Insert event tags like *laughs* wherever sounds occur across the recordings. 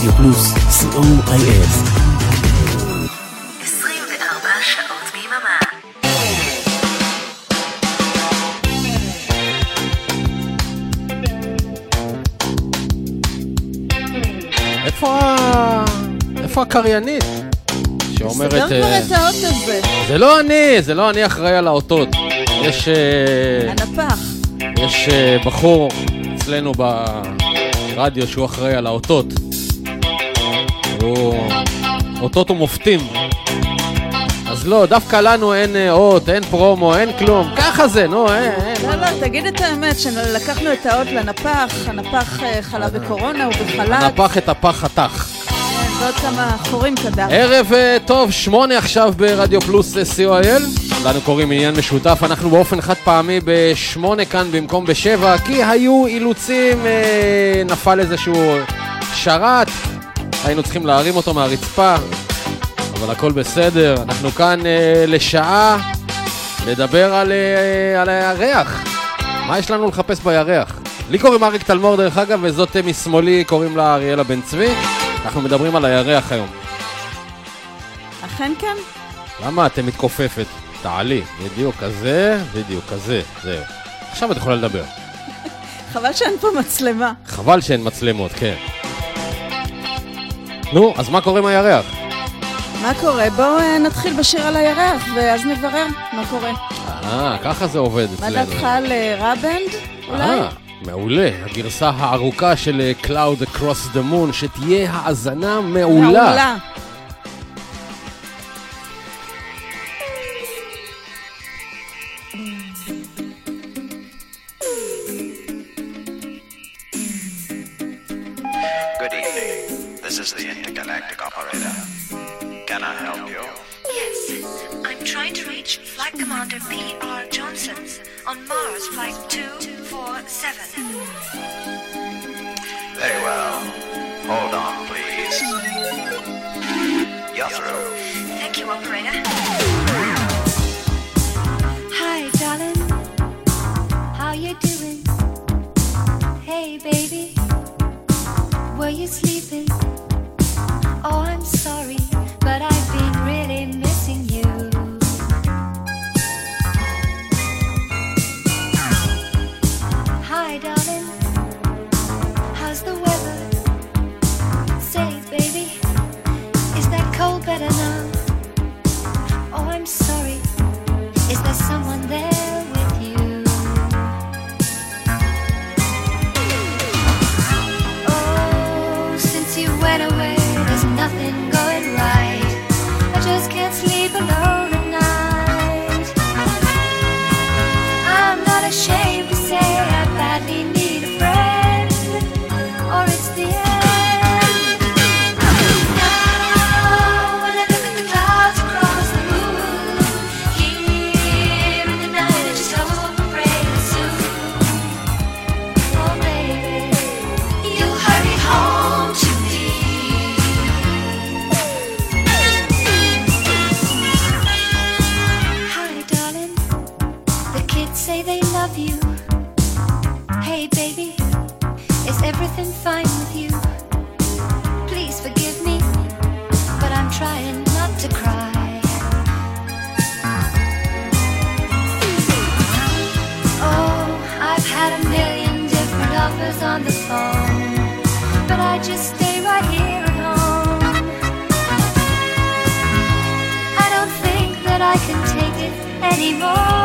רדיו פלוס, co.il 24 שעות ביממה. איפה ה... איפה הקריינית? שאומרת... כבר אה, את האות הזה. זה לא אני, זה לא אני אחראי על האותות. יש... אה, הנפח. יש אה, בחור אצלנו ברדיו שהוא אחראי על האותות. הוא... אותות ומופתים. אז לא, דווקא לנו אין אה, אות, אין פרומו, אין כלום. ככה זה, נו, אין, אין. לא, לא, תגיד את האמת, שלקחנו את האות לנפח, הנפח אה, חלה בקורונה, הוא בחל"ת, נפח את הפח חתך. כן, ועוד כמה חורים קדר. ערב אה, טוב, שמונה עכשיו ברדיו פלוס אה, co.il. לנו קוראים עניין משותף, אנחנו באופן חד פעמי בשמונה כאן במקום בשבע, כי היו אילוצים, אה, נפל איזשהו שרת, היינו צריכים להרים אותו מהרצפה, אבל הכל בסדר. אנחנו כאן אה, לשעה לדבר על, אה, על הירח. מה יש לנו לחפש בירח? לי קוראים אריק תלמור דרך אגב, וזאת אה, משמאלי קוראים לה אריאלה בן צבי. אנחנו מדברים על הירח היום. אכן כן? למה את מתכופפת? תעלי, בדיוק כזה, בדיוק כזה, זהו. עכשיו את יכולה לדבר. *laughs* חבל שאין פה מצלמה. חבל שאין מצלמות, כן. נו, אז מה קורה עם הירח? מה קורה? בואו אה, נתחיל בשיר על הירח, ואז נברר מה קורה. אה, ככה זה עובד מה אצלנו. דעתך על אה, ראבנד, אולי? אה, מעולה. הגרסה הארוכה של אה, Cloud Across the Moon, שתהיה האזנה מעולה. מעולה. Is the intergalactic operator. Can I help you? Yes, I'm trying to reach Flight Commander P.R. Johnson on Mars Flight 247. Very well. Hold on, please. You're through. Thank you, operator. On the phone, but I just stay right here at home. I don't think that I can take it anymore.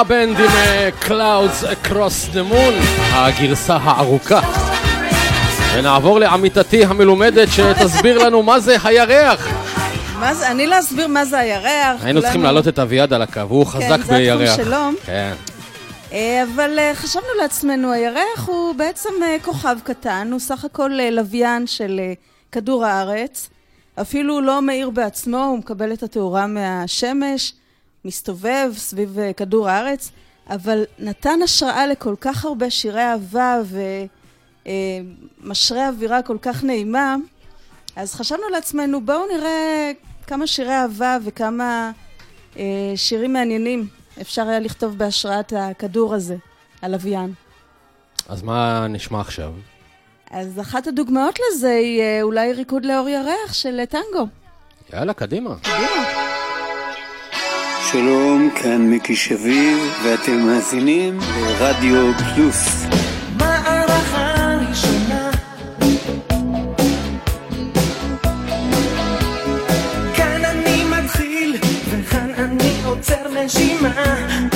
ראבנד עם אה, Clouds Across the Moon, הגרסה הארוכה. ונעבור לעמיתתי המלומדת שתסביר לנו מה זה הירח. מה זה, אני לא אסביר מה זה הירח. היינו צריכים להעלות את אביעד על הקו, הוא חזק זה התחום בירח. שלו. כן. אה, אבל אה, חשבנו לעצמנו, הירח הוא בעצם כוכב קטן, הוא סך הכל לוויין של כדור הארץ. אפילו הוא לא מאיר בעצמו, הוא מקבל את התאורה מהשמש, מסתובב סביב אה, כדור הארץ, אבל נתן השראה לכל כך הרבה שירי אהבה ומשרה אווירה כל כך נעימה, אז חשבנו לעצמנו, בואו נראה כמה שירי אהבה וכמה אה, שירים מעניינים אפשר היה לכתוב בהשראת הכדור הזה, הלוויין. אז מה נשמע עכשיו? אז אחת הדוגמאות לזה היא אה, אולי ריקוד לאור ירח של אה, טנגו. יאללה, קדימה. קדימה. שלום, כאן מיקי שביב, ואתם מאזינים לרדיו פלוס. עוצר נשימה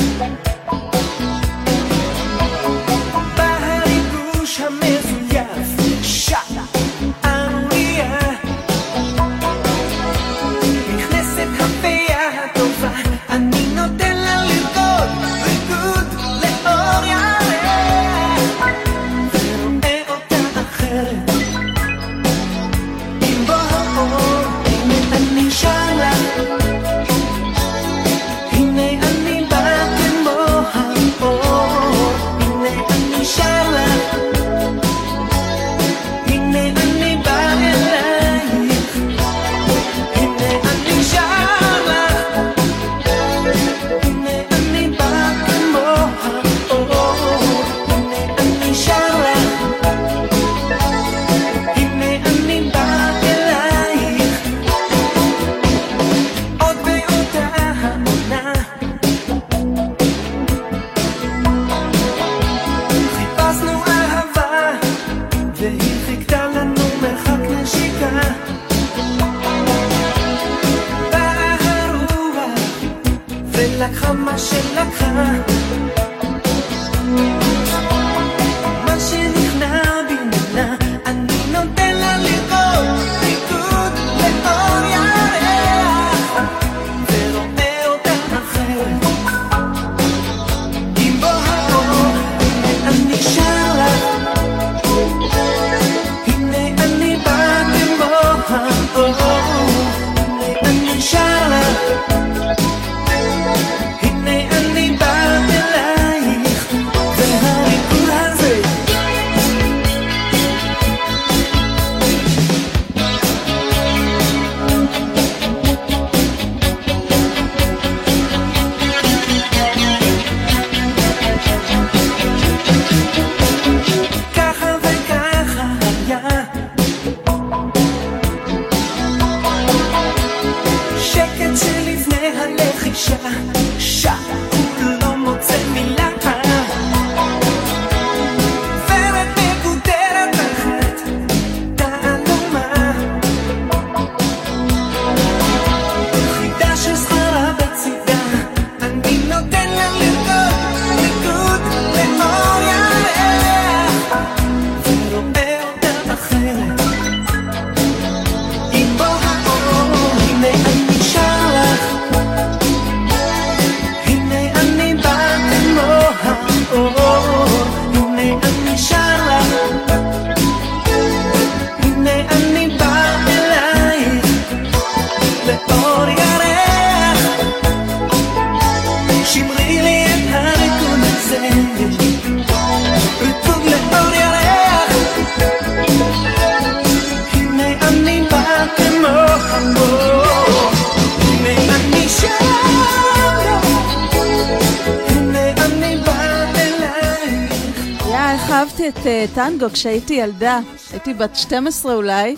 טנגו כשהייתי ילדה, הייתי בת 12 אולי,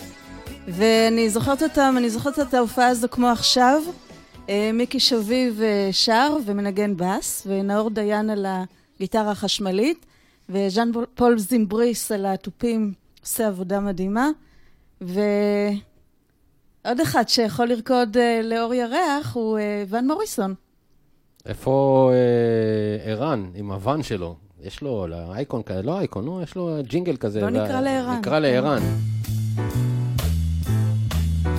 ואני זוכרת אותם, אני זוכרת את ההופעה הזו כמו עכשיו. אה, מיקי שביב אה, שר ומנגן בס, ונאור דיין על הגיטרה החשמלית, וז'אן פול- זימבריס על התופים עושה עבודה מדהימה. ועוד אחד שיכול לרקוד אה, לאור ירח הוא אה, ון מוריסון. איפה אה, ערן עם הוואן שלו? יש לו אייקון כזה, לא אייקון, נו, יש לו ג'ינגל כזה. בוא נקרא לערן. נקרא לערן.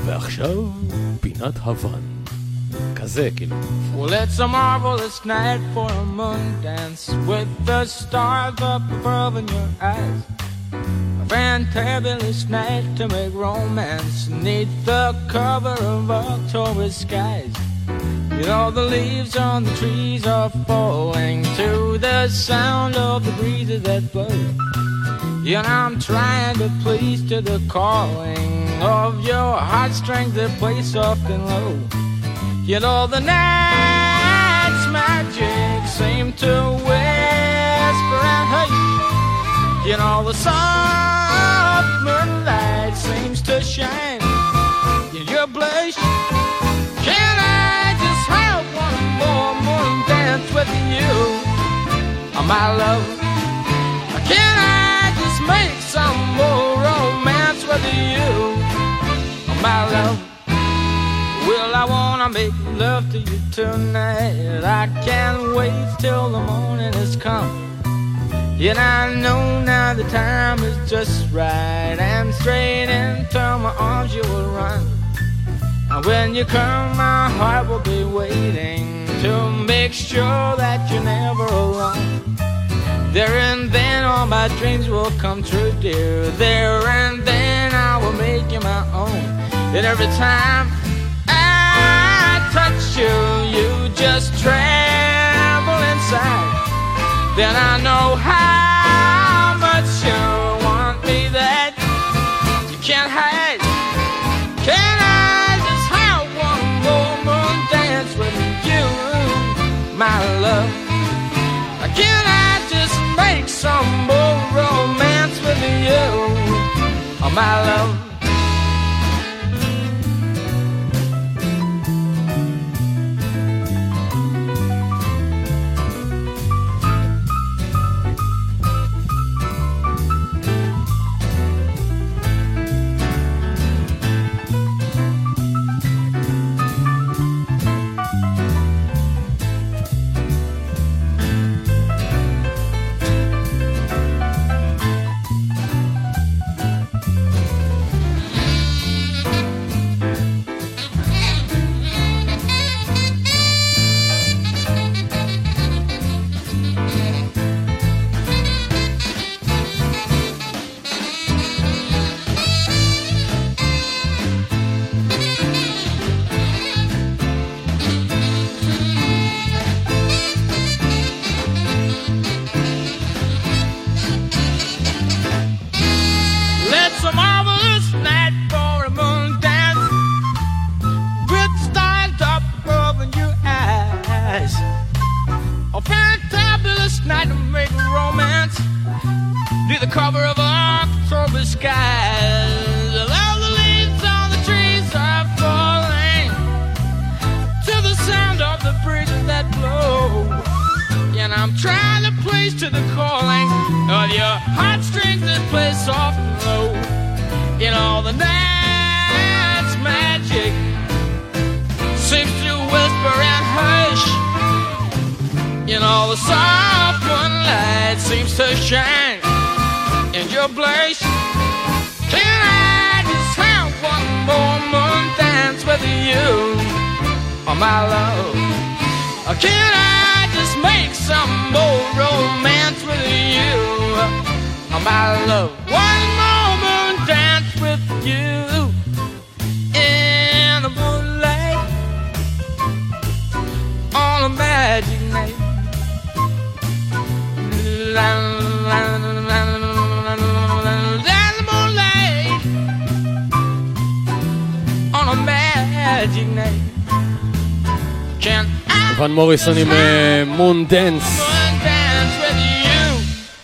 ועכשיו, פינת הוואן. כזה, כאילו. Well, it's a marvelous night for a moon dance with the stars up above in your eyes. A fantabulous night to make romance neath the cover of October skies. You know, the leaves on the trees are falling to the sound of the breezes that blow. And I'm trying to please to the calling of your heartstrings that play soft and low. You know the night's magic seem to whisper and hush. You know the soft moonlight seems to shine with you, oh, my love? Can I just make some more romance with you, oh, my love? Well, I wanna make love to you tonight. I can't wait till the morning has come. And I know now the time is just right. And straight into my arms you will run. And when you come, my heart will be waiting to make sure that you're never alone. There and then all my dreams will come true, dear. There and then I will make you my own. And every time I touch you, you just tremble inside. Then I know how some more romance with you, oh, my love? ון מוריסון עם אה, Moondance.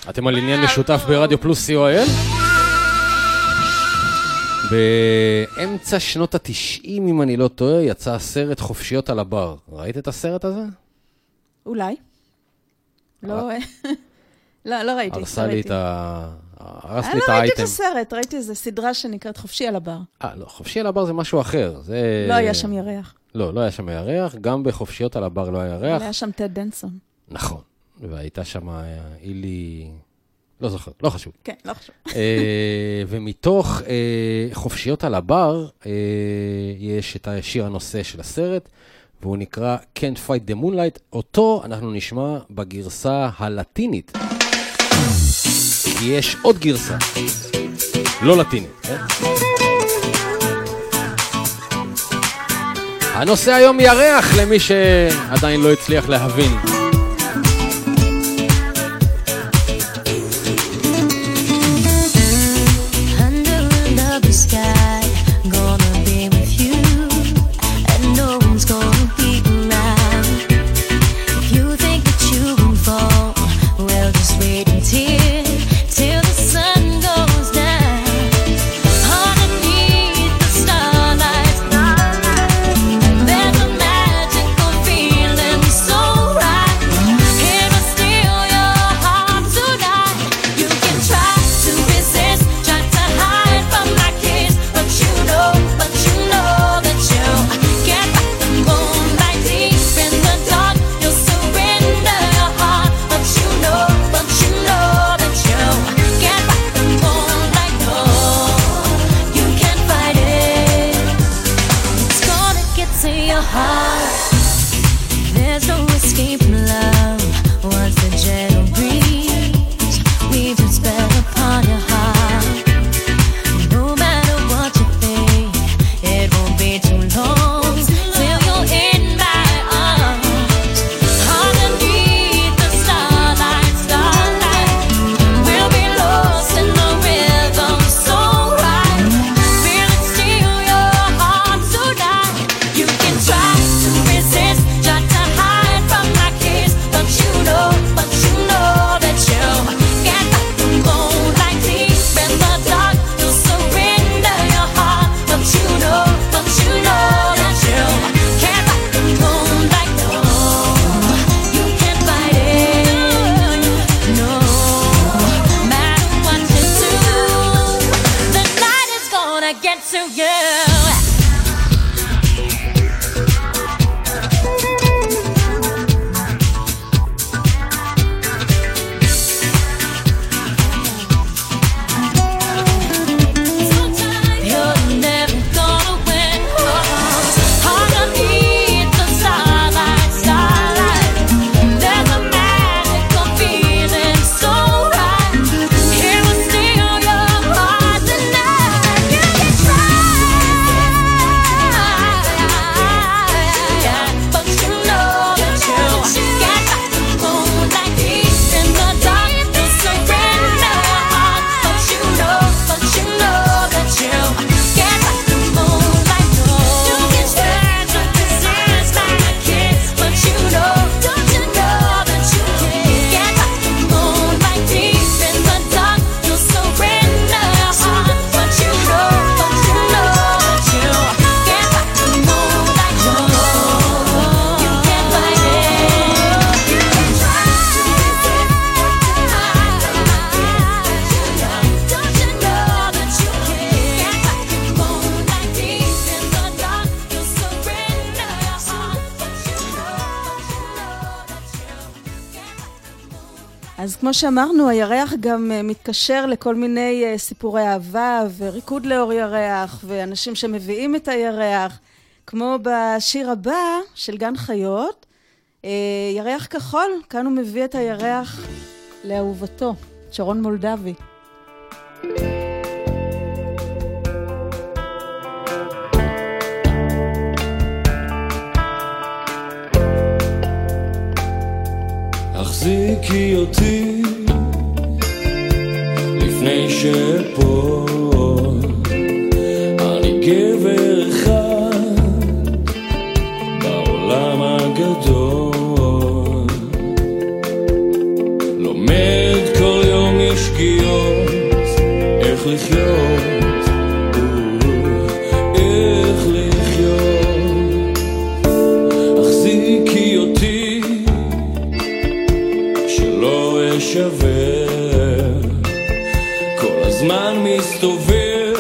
אתם על עניין משותף ברדיו פלוס co.il? באמצע שנות התשעים, אם אני לא טועה, יצא הסרט חופשיות על הבר. ראית את הסרט הזה? אולי. לא, אה. *laughs* לא, לא ראיתי. לא הרסה לי את ה... הרס אה, לי לא, את האייטם. לא ראיתי את הסרט, ראיתי איזה סדרה שנקראת חופשי על הבר. אה, לא, חופשי על הבר זה משהו אחר. זה... לא היה שם ירח. לא, לא היה שם ירח, גם בחופשיות על הבר לא היה ירח. היה שם טד דנסון. נכון, והייתה שם אה, אילי... לא זוכר, לא חשוב. כן, לא חשוב. אה, ומתוך אה, חופשיות על הבר, יש את השיר הנושא של הסרט, והוא נקרא Can't Fight the Moonlight. אותו אנחנו נשמע בגרסה הלטינית. יש עוד גרסה, לא לטינית, כן? הנושא היום ירח למי שעדיין לא הצליח להבין. שאמרנו, הירח גם אה, מתקשר לכל מיני אה, סיפורי אהבה וריקוד לאור ירח ואנשים שמביאים את הירח, כמו בשיר הבא של גן חיות, אה, ירח כחול, כאן הוא מביא את הירח לאהובתו, שרון מולדבי. thank you תחזיקי אותי לפני שאפול מסתובב,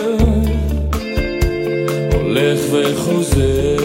הולך וחוזר.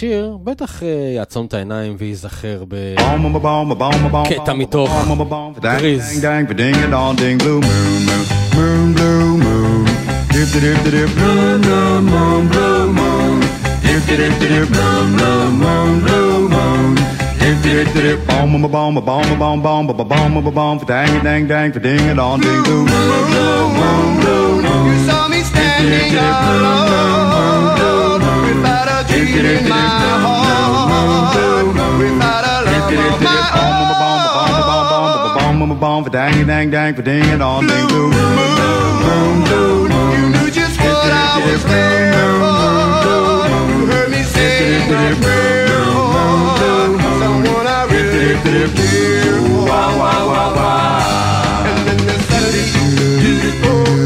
השיר, בטח אה, יעצום את העיניים וייזכר בקטע מתוך גריז. You saw me standing alone without a dream in my heart, without a love of my own. You knew just what I was there for. You heard me say my prayer for someone I really care for. And then the Saturday before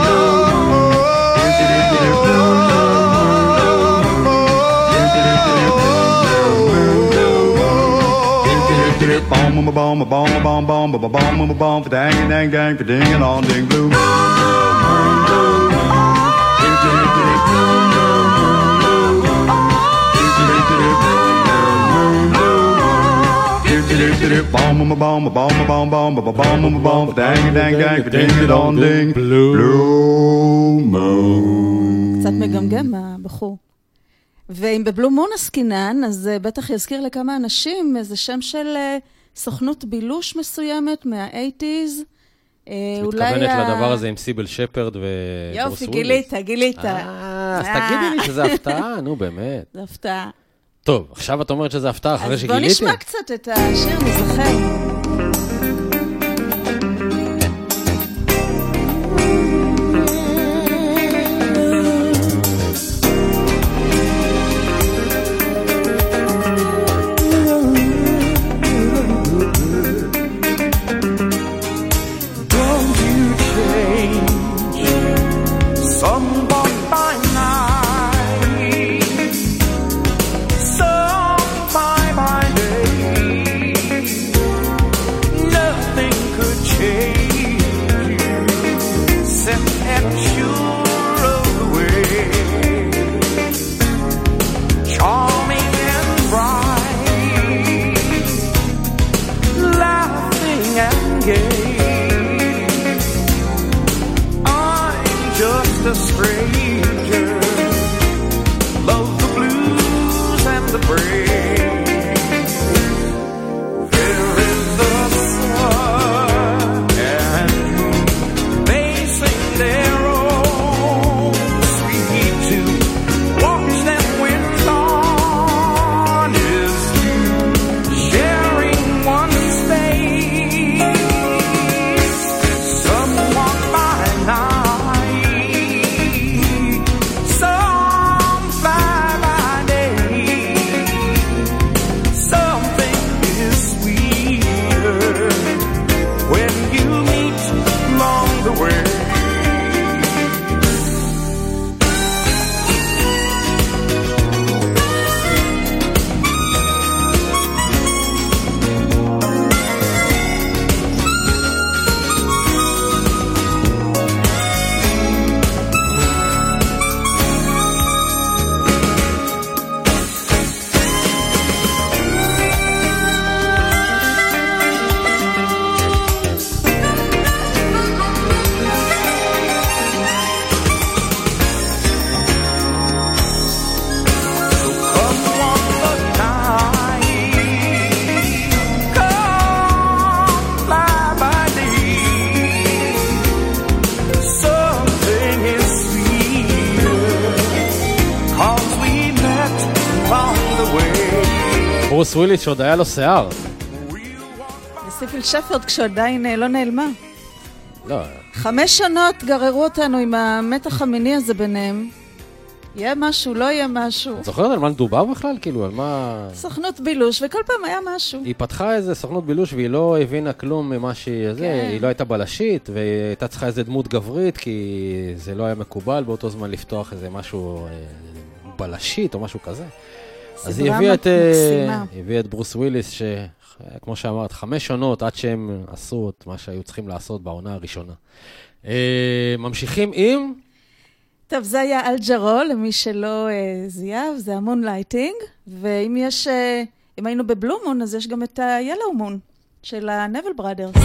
Bomb a bomb a bomb a bomb bomb blue. Blue. Blue moon. קצת מגמגם הבחור. ואם בבלו מון עסקינן, אז אה, בטח יזכיר לכמה אנשים איזה שם של אה, סוכנות בילוש מסוימת מה-80's. מתכוונת לדבר הזה עם סיבל שפרד וברוס וויליס. יופי, גילית, גילית. אה, אז תגידי לי שזה הפתעה, *laughs* נו באמת. זו הפתעה. טוב, עכשיו את אומרת שזה הפתעה אחרי אז בוא שגיליתי? נשמע קצת את השיר, נזכר. ברוס וויליס שעוד היה לו שיער. וסיפיל שפרד כשעדיין אה, לא נעלמה. לא, חמש שנות גררו אותנו עם המתח המיני הזה ביניהם. יהיה משהו, לא יהיה משהו. את זוכרת על מה מדובר בכלל? כאילו, על מה... סוכנות בילוש, וכל פעם היה משהו. היא פתחה איזה סוכנות בילוש והיא לא הבינה כלום ממה שהיא... זה, כן. היא לא הייתה בלשית, והיא הייתה צריכה איזה דמות גברית, כי זה לא היה מקובל באותו זמן לפתוח איזה משהו אה, בלשית או משהו כזה. אז היא סדרה הביאה את, אה, הביאה את ברוס וויליס, שכמו שאמרת, חמש עונות עד שהם עשו את מה שהיו צריכים לעשות בעונה הראשונה. אה, ממשיכים עם... טוב, זה היה אל ג'רו, למי שלא אה, זיהה, זה ה Moonlighting, ואם יש, אה, אם היינו ב Blue Moon, אז יש גם את ה-Yellow Moon של הנבל בראדרס.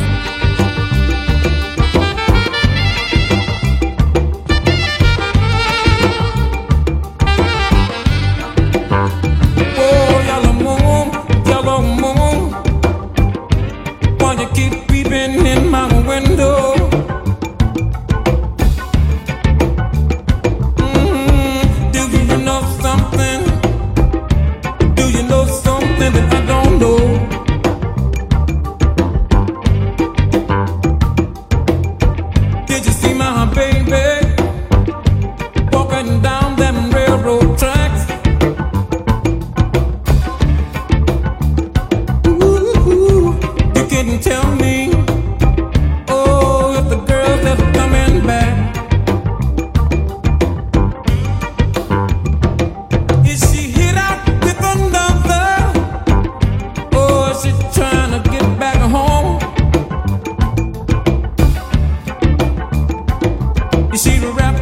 You see the rap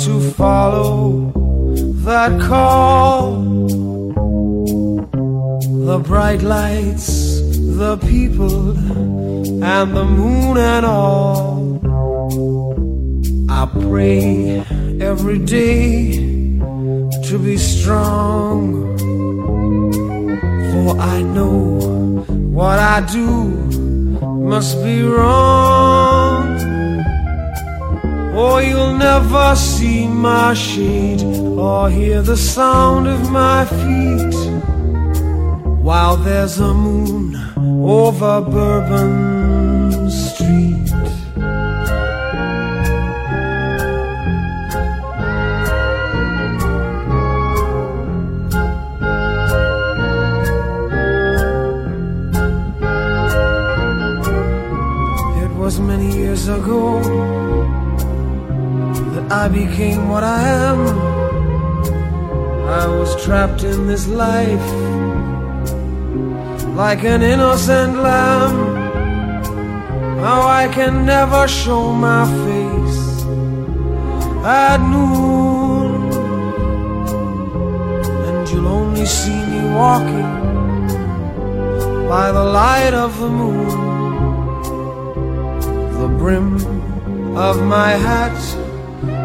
to or hear the sound of my feet. While there's a moon over Bourbon became what I am. I was trapped in this life like an innocent lamb. Now I can never show my face at noon, and you'll only see me walking by the light of the moon. The brim of my hat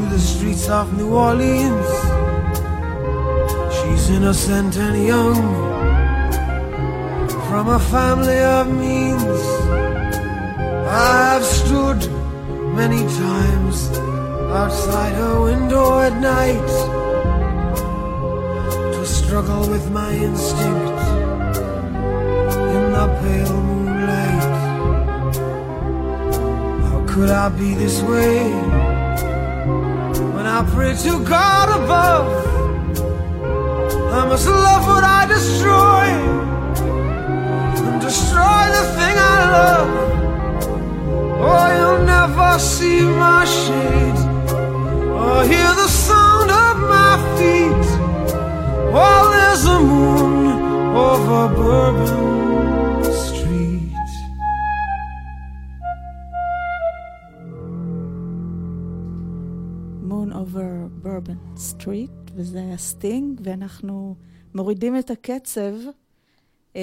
through the streets of New Orleans. She's innocent and young from a family of means. I've stood many times outside her window at night to struggle with my instinct in the pale moonlight. How could I be this way I pray to God above? I must love what I destroy and destroy the thing I love. Oh, you'll never see my shade or oh, hear the sound of my feet while there's a moon over Bourbon Street, וזה היה סטינג, ואנחנו מורידים את הקצב, אה,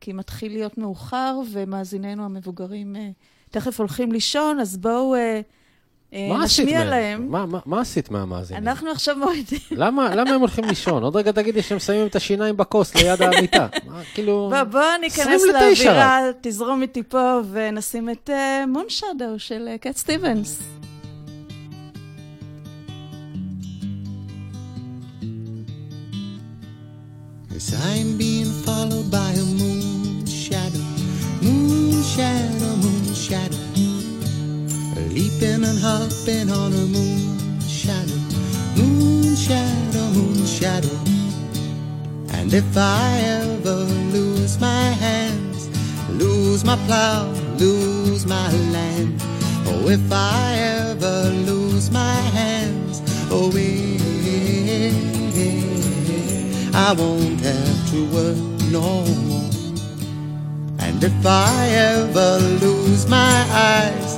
כי מתחיל להיות מאוחר, ומאזיננו המבוגרים אה, תכף הולכים לישון, אז בואו אה, אה, מה עשית נשמיע מהם? להם. מה- מה- מה עשית מהמאזינים? אנחנו עכשיו מורידים. למה למה הם הולכים לישון? עוד רגע תגידי שהם שמים את השיניים בכוס ליד המיטה. מה, כאילו... בוא, בוא ניכנס 29 לאווירה, תזרום איתי פה, ונשים את Moonshadow של אה, קט סטיבנס. As I'm being followed by a moon shadow, moon shadow, moon shadow, leaping and hopping on a moon shadow, moon shadow, moon shadow. And if I ever lose my hands, lose my plow, lose my land, oh, if I ever lose my hands, oh, eh, I won't have to work no more. And if I ever lose my eyes,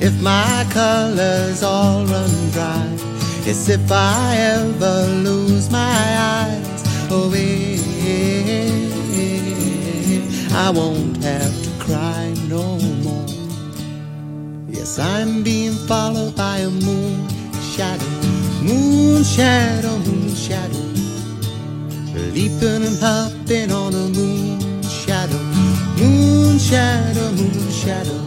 if my colors all run dry, yes, if I ever lose my eyes, oh, eh, I won't have to cry no more. Yes, I'm being followed by a moon shadow, moon shadow, moon shadow, leaping and hopping on a moon shadow, moon shadow, moon shadow.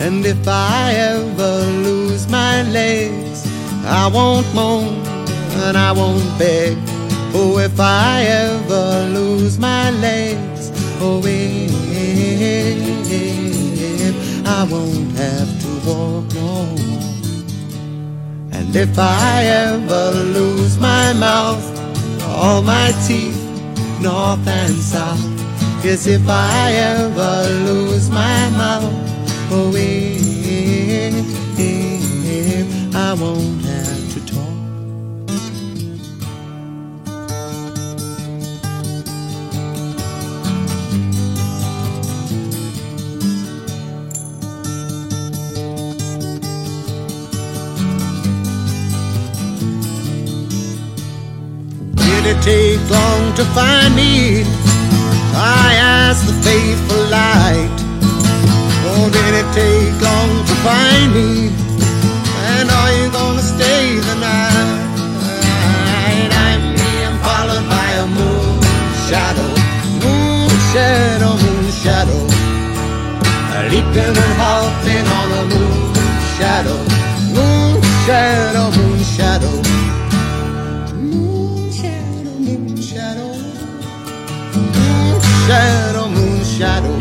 And if I ever lose my legs, I won't moan and I won't beg. Oh, if I ever lose my legs, oh, if I won't have to walk no more. And if I ever lose my mouth, all my teeth, north and south, if I ever lose my mouth, oh, if I won't Did it take long to find me? I asked the faithful light. Oh, did it take long to find me? And are you gonna stay the night? I'm being followed by a moon shadow, moon shadow, moon shadow. Leaping and hopping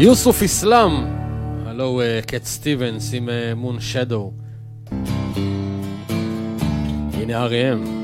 יוסוף אסלאם, הלו הוא אה, קט סטיבנס עם מון שדו. הנה R.E.M.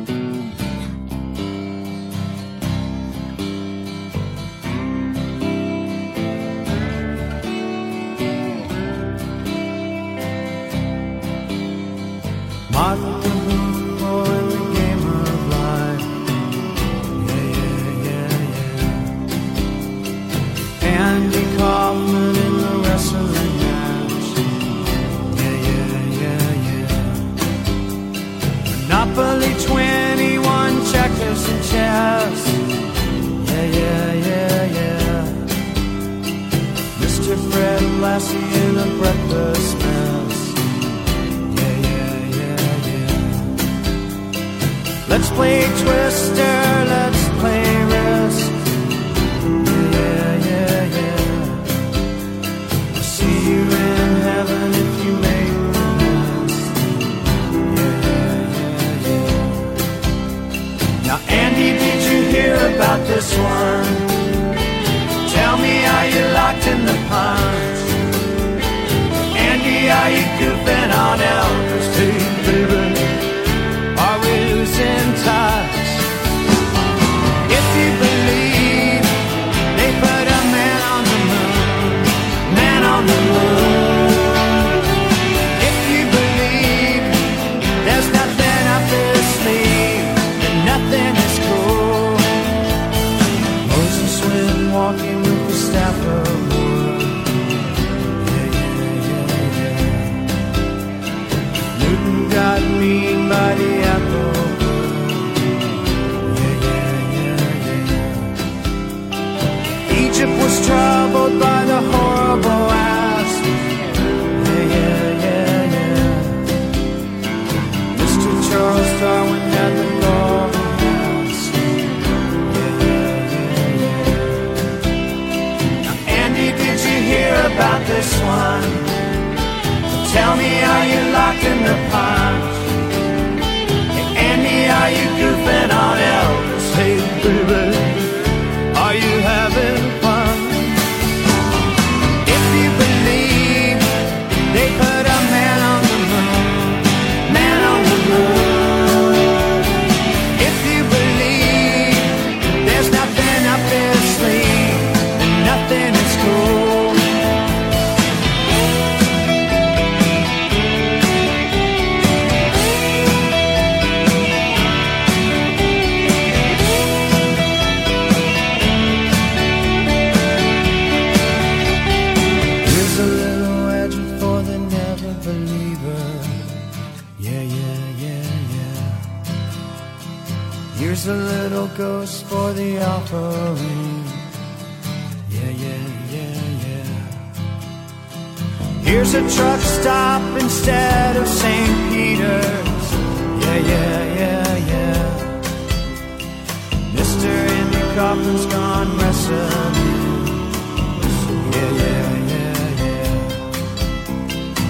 Yeah, yeah, yeah, yeah.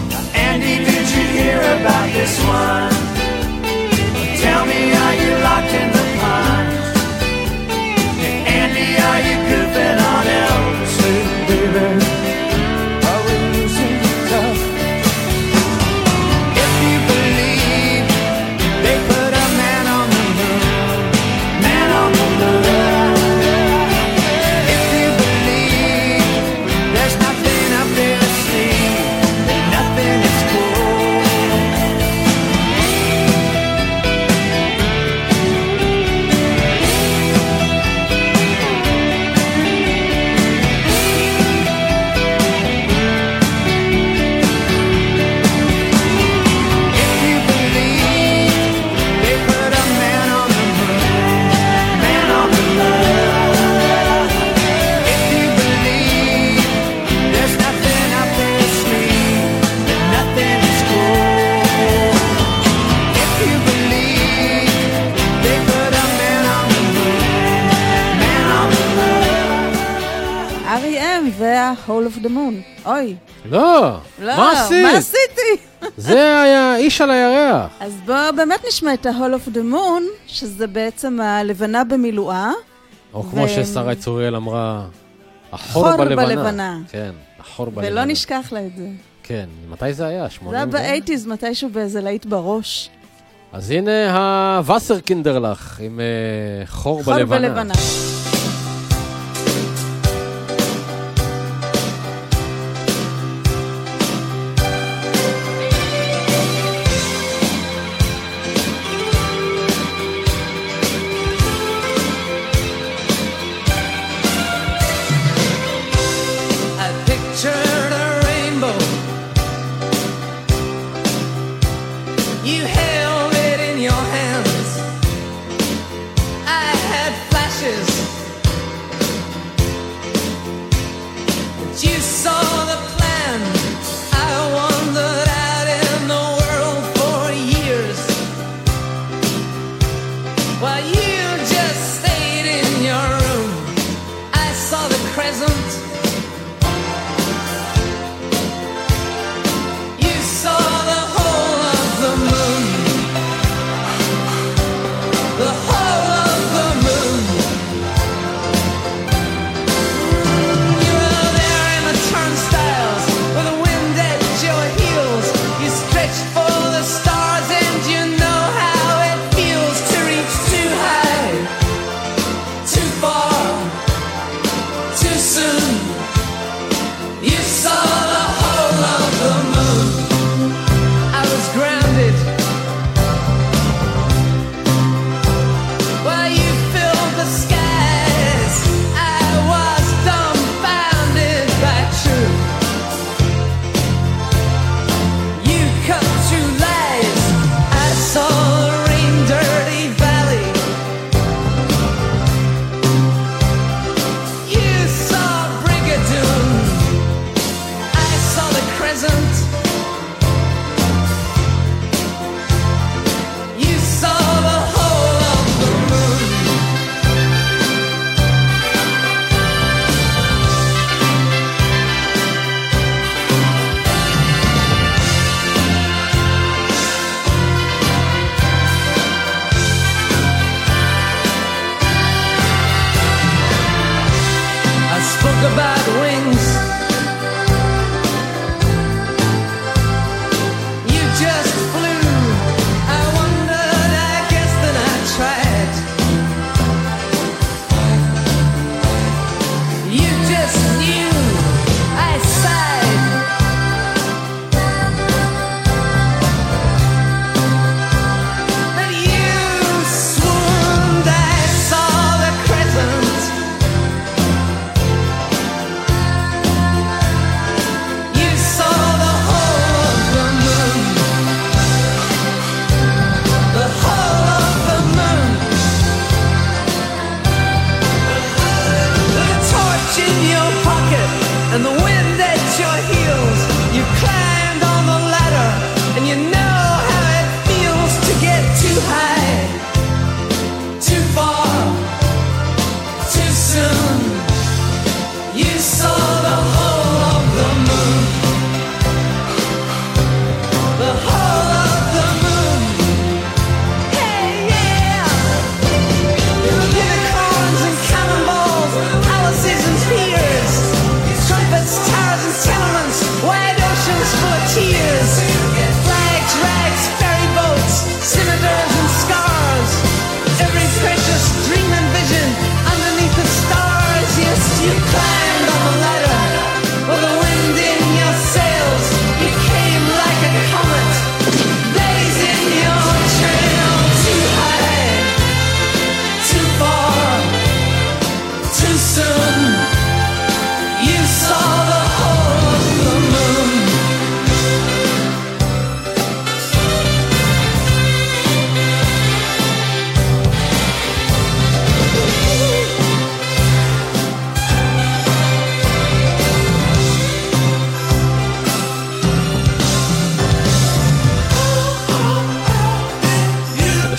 Now, Andy, did you hear about this one? אוי, לא, לא, מה עשית? מה עשיתי? *laughs* זה היה איש על הירח. אז בואו באמת נשמע את ה-Hall of the Moon, שזה בעצם הלבנה במילואה. או כמו ו- ששרה צוריאל אמרה, החור חור בלבנה. בלבנה. כן, החור בלבנה. ולא נשכח לה את זה. כן, מתי זה היה? זה 80? היה באייטיז, מתישהו באיזה להיט בראש. אז הנה הווסרקינדרלך עם אה, חור חור בלבנה. בלבנה.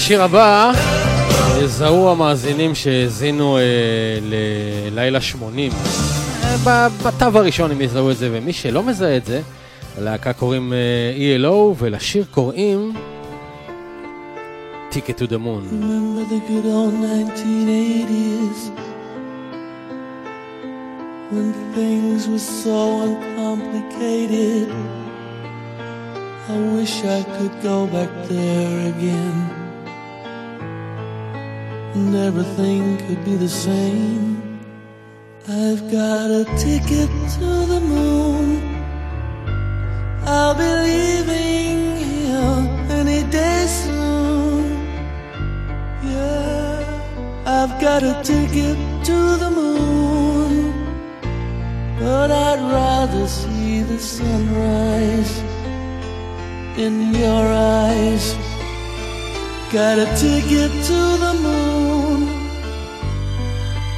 בשיר הבא יזהו המאזינים שהאזינו אה, ללילה 80. אה, בתו הראשון הם יזהו את זה, ומי שלא מזהה את זה, ללהקה קוראים אה, ELO, ולשיר קוראים Ticket to the Moon. Remember the good old 1980s when things were so uncomplicated. I wish I could go back there again and everything could be the same. I've got a ticket to the moon. I'll be leaving here any day soon. Yeah, I've got a ticket to the moon, but I'd rather see the sunrise in your eyes. Got a ticket to the moon.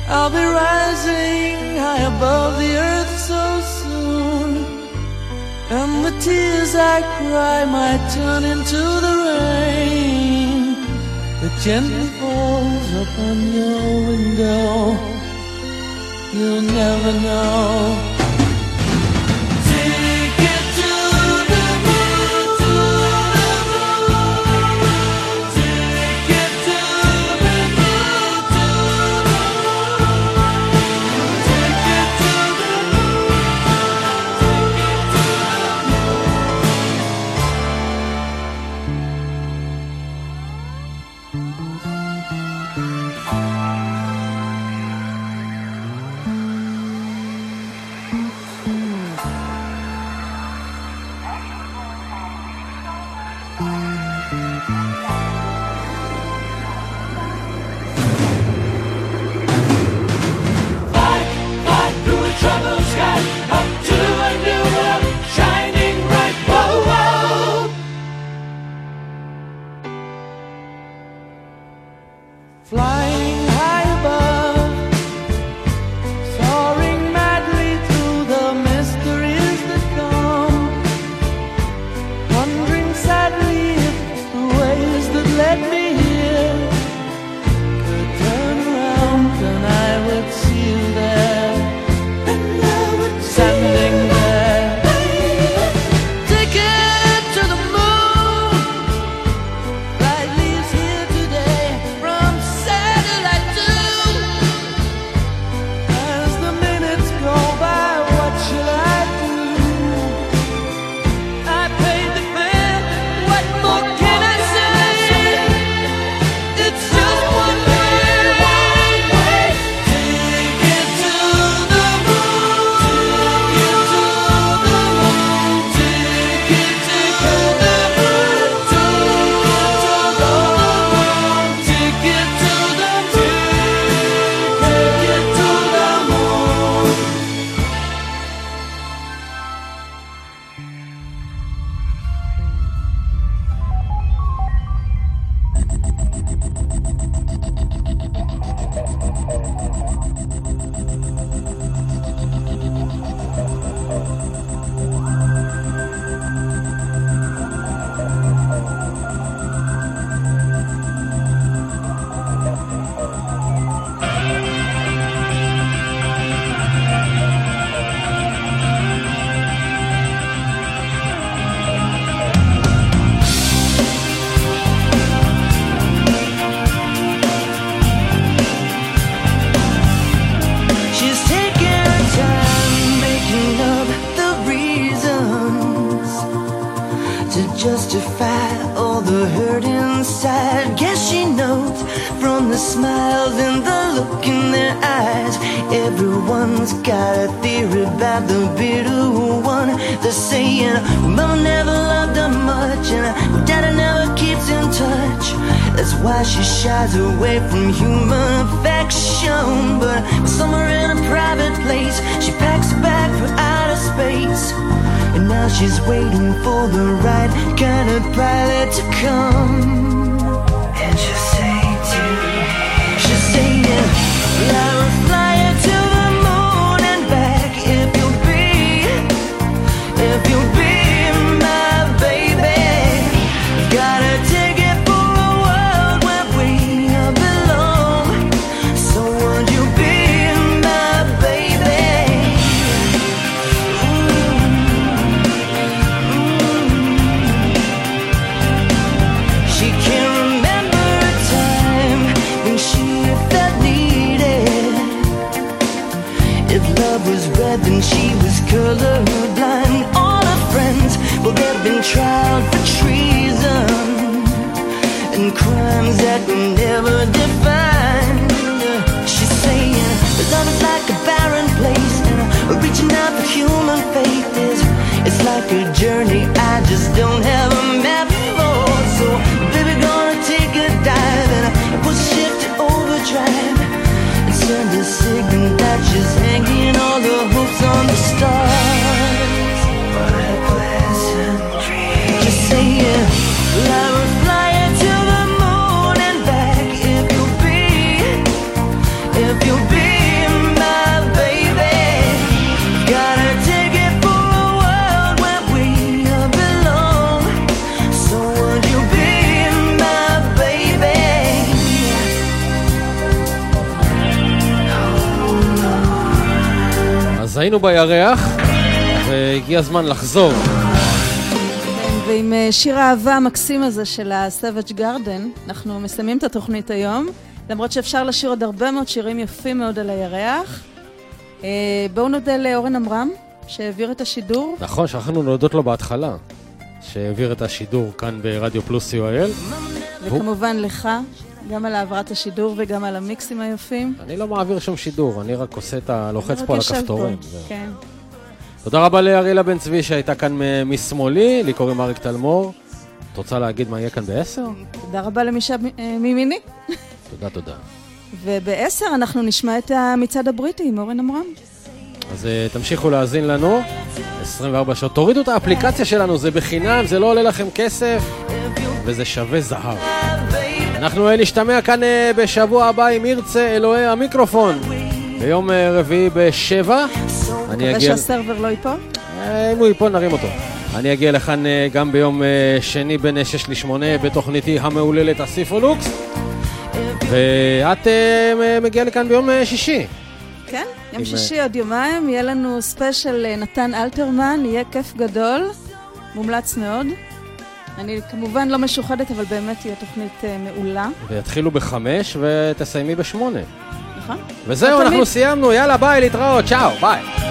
I'll be rising high above the earth so soon. And the tears I cry might turn into the rain that gently falls upon your window. You'll never know. color היינו בירח, והגיע הזמן לחזור. ועם אה, שיר האהבה המקסים הזה של ה-Savage Garden, אנחנו מסיימים את התוכנית היום, למרות שאפשר לשיר עוד הרבה מאוד שירים יפים מאוד על הירח. אה, בואו נודה לאורן עמרם, שהעביר את השידור. נכון, שכחנו להודות לו בהתחלה, שהעביר את השידור כאן ברדיו פלוס co.il. וכמובן לך, גם על העברת השידור וגם על המיקסים היפים. אני לא מעביר שום שידור, אני רק עושה את ה... לוחץ פה על הכפתורים. כן. תודה רבה לאריאלה בן צבי שהייתה כאן משמאלי, לי קוראים אריק תלמור. את רוצה להגיד מה יהיה כאן בעשר? תודה רבה למי שמימיני. תודה, תודה. ובעשר אנחנו נשמע את המצעד הבריטי עם אורן עמרם. אז uh, תמשיכו להאזין לנו, 24 שעות. תורידו את האפליקציה שלנו, זה בחינם, זה לא עולה לכם כסף, וזה שווה זהב. אנחנו נשתמע כאן אה, בשבוע הבא, אם ירצה אלוהי המיקרופון, ביום אה, רביעי בשבע. אני מקווה אגיע... שה server לא ייפול. אה, אם הוא ייפול נרים אותו. אני אגיע לכאן אה, גם ביום אה, שני בין 6 ל-8 בתוכניתי המהוללת הסיפולוקס. ואת אה, מגיעה לכאן ביום אה, שישי. כן, יום שישי עוד יומיים, יהיה לנו special אה, נתן אלתרמן, יהיה כיף גדול, מומלץ מאוד. אני כמובן לא משוחדת, אבל באמת תהיה תוכנית אה, מעולה. ויתחילו בחמש ותסיימי בשמונה. נכון? וזהו, כמו אנחנו. סיימנו, יאללה ביי, להתראות, צ'או, ביי.